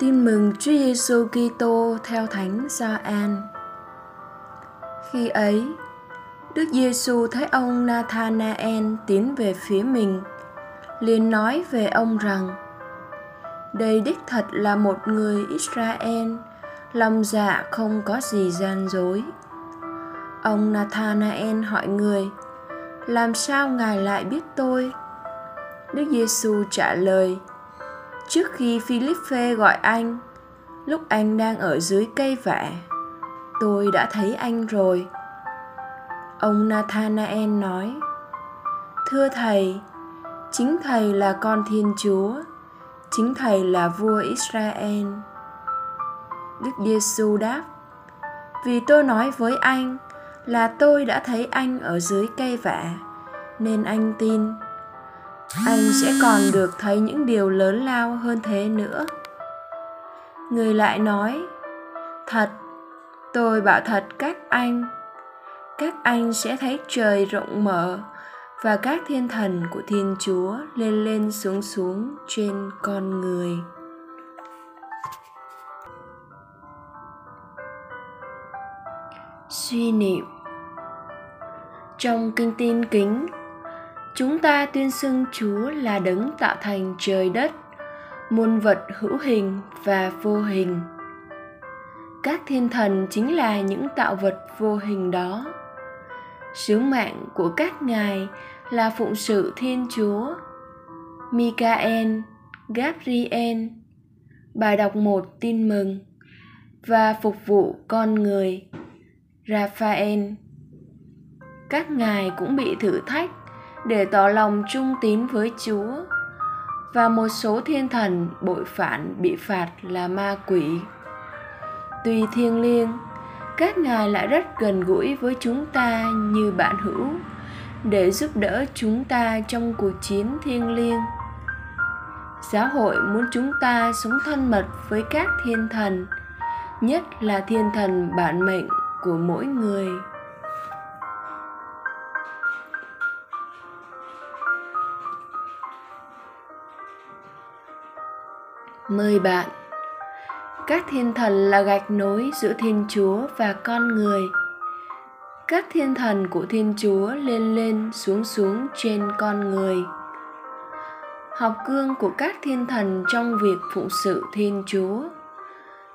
Tin mừng Chúa Giêsu Kitô theo Thánh Gioan. Khi ấy, Đức Giêsu thấy ông Nathanael tiến về phía mình, liền nói về ông rằng: Đây đích thật là một người Israel, lòng dạ không có gì gian dối. Ông Nathanael hỏi người: Làm sao ngài lại biết tôi? Đức Giêsu trả lời: trước khi Philippe gọi anh, lúc anh đang ở dưới cây vả, tôi đã thấy anh rồi. Ông Nathanael nói, Thưa Thầy, chính Thầy là con Thiên Chúa, chính Thầy là vua Israel. Đức Giêsu đáp, Vì tôi nói với anh là tôi đã thấy anh ở dưới cây vả, nên anh tin anh sẽ còn được thấy những điều lớn lao hơn thế nữa. Người lại nói, thật, tôi bảo thật các anh. Các anh sẽ thấy trời rộng mở và các thiên thần của thiên chúa lên lên xuống xuống trên con người. Suy niệm. Trong kinh tin kính chúng ta tuyên xưng chúa là đấng tạo thành trời đất, muôn vật hữu hình và vô hình. Các thiên thần chính là những tạo vật vô hình đó. Sứ mạng của các ngài là phụng sự thiên chúa michael gabriel bài đọc một tin mừng, và phục vụ con người, raphael. Các ngài cũng bị thử thách để tỏ lòng trung tín với Chúa và một số thiên thần bội phản bị phạt là ma quỷ. Tuy thiêng liêng, các ngài lại rất gần gũi với chúng ta như bạn hữu để giúp đỡ chúng ta trong cuộc chiến thiêng liêng. Giáo hội muốn chúng ta sống thân mật với các thiên thần, nhất là thiên thần bản mệnh của mỗi người. Mời bạn. Các thiên thần là gạch nối giữa thiên chúa và con người. Các thiên thần của thiên chúa lên lên xuống xuống trên con người. Học gương của các thiên thần trong việc phụng sự thiên chúa.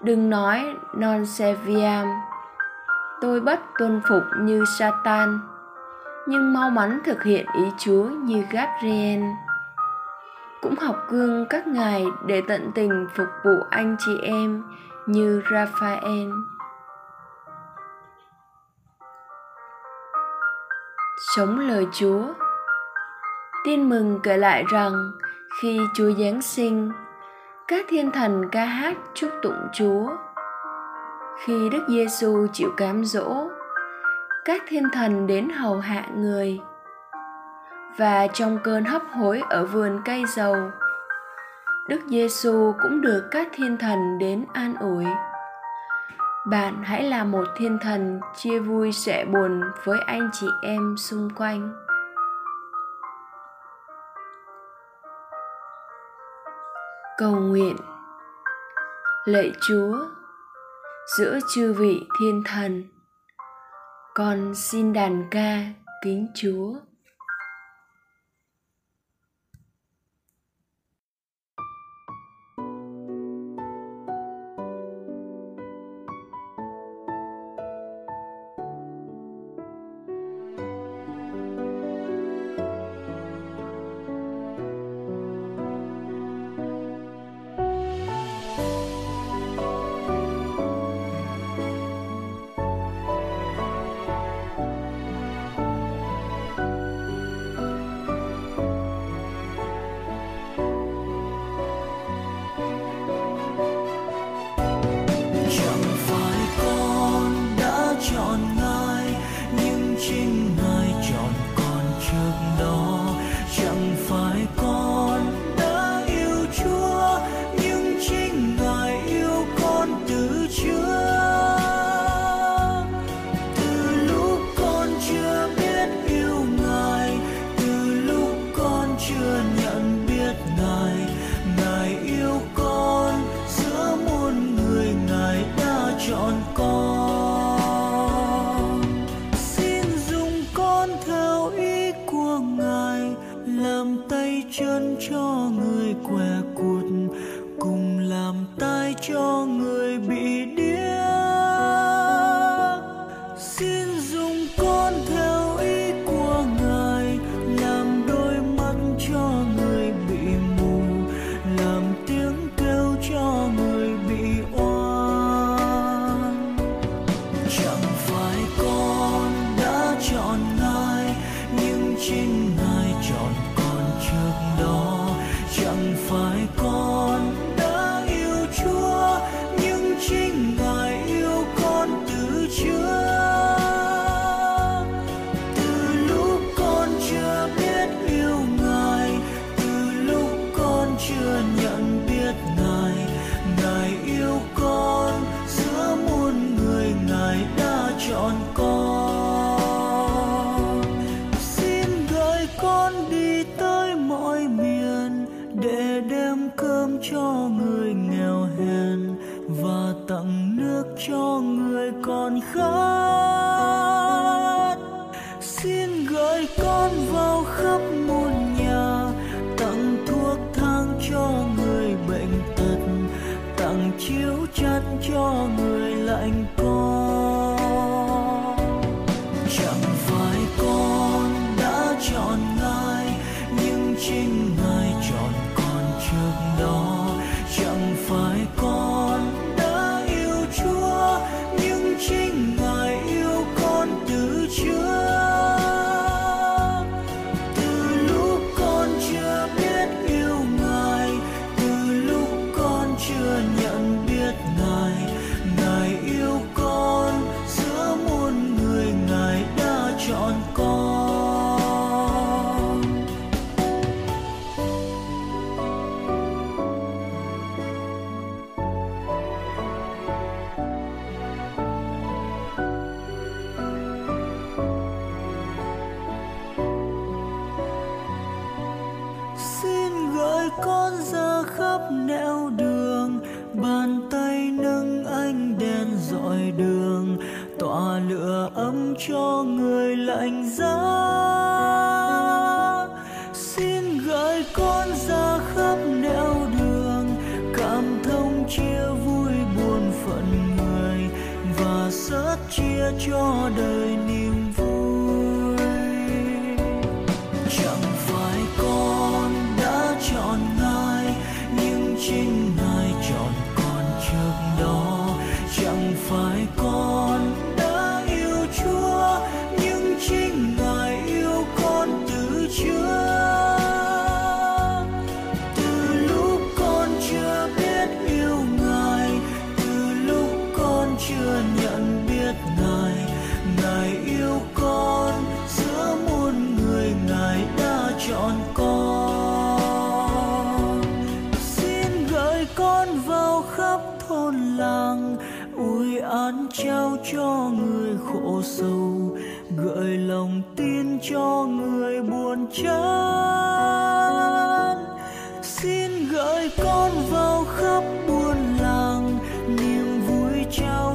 Đừng nói non seviam tôi bất tuân phục như satan, nhưng mau mắn thực hiện ý chúa như gabriel cũng học gương các ngài để tận tình phục vụ anh chị em như Raphael. Sống lời Chúa Tin mừng kể lại rằng khi Chúa Giáng sinh, các thiên thần ca hát chúc tụng Chúa. Khi Đức Giêsu chịu cám dỗ, các thiên thần đến hầu hạ người và trong cơn hấp hối ở vườn cây dầu. Đức giêsu cũng được các thiên thần đến an ủi. Bạn hãy là một thiên thần, chia vui sẻ buồn với anh chị em xung quanh. Cầu nguyện. Lạy chúa, giữa chư vị thiên thần, con xin đàn ca kính chúa. người bị đi đem cơm cho người nghèo hèn và tặng nước cho người còn khát. Xin gửi con vào khắp muôn nhà, tặng thuốc thang cho người bệnh tật, tặng chiếu chăn cho người lạnh con. khắp nẻo đường, bàn tay nâng anh đèn dọi đường, tỏa lửa ấm cho người lạnh giá. Xin gửi con ra khắp nẻo đường, cảm thông chia vui buồn phận người và sớt chia cho đời niềm an trao cho người khổ sầu, gợi lòng tin cho người buồn chán. Xin gửi con vào khắp buôn làng, niềm vui trao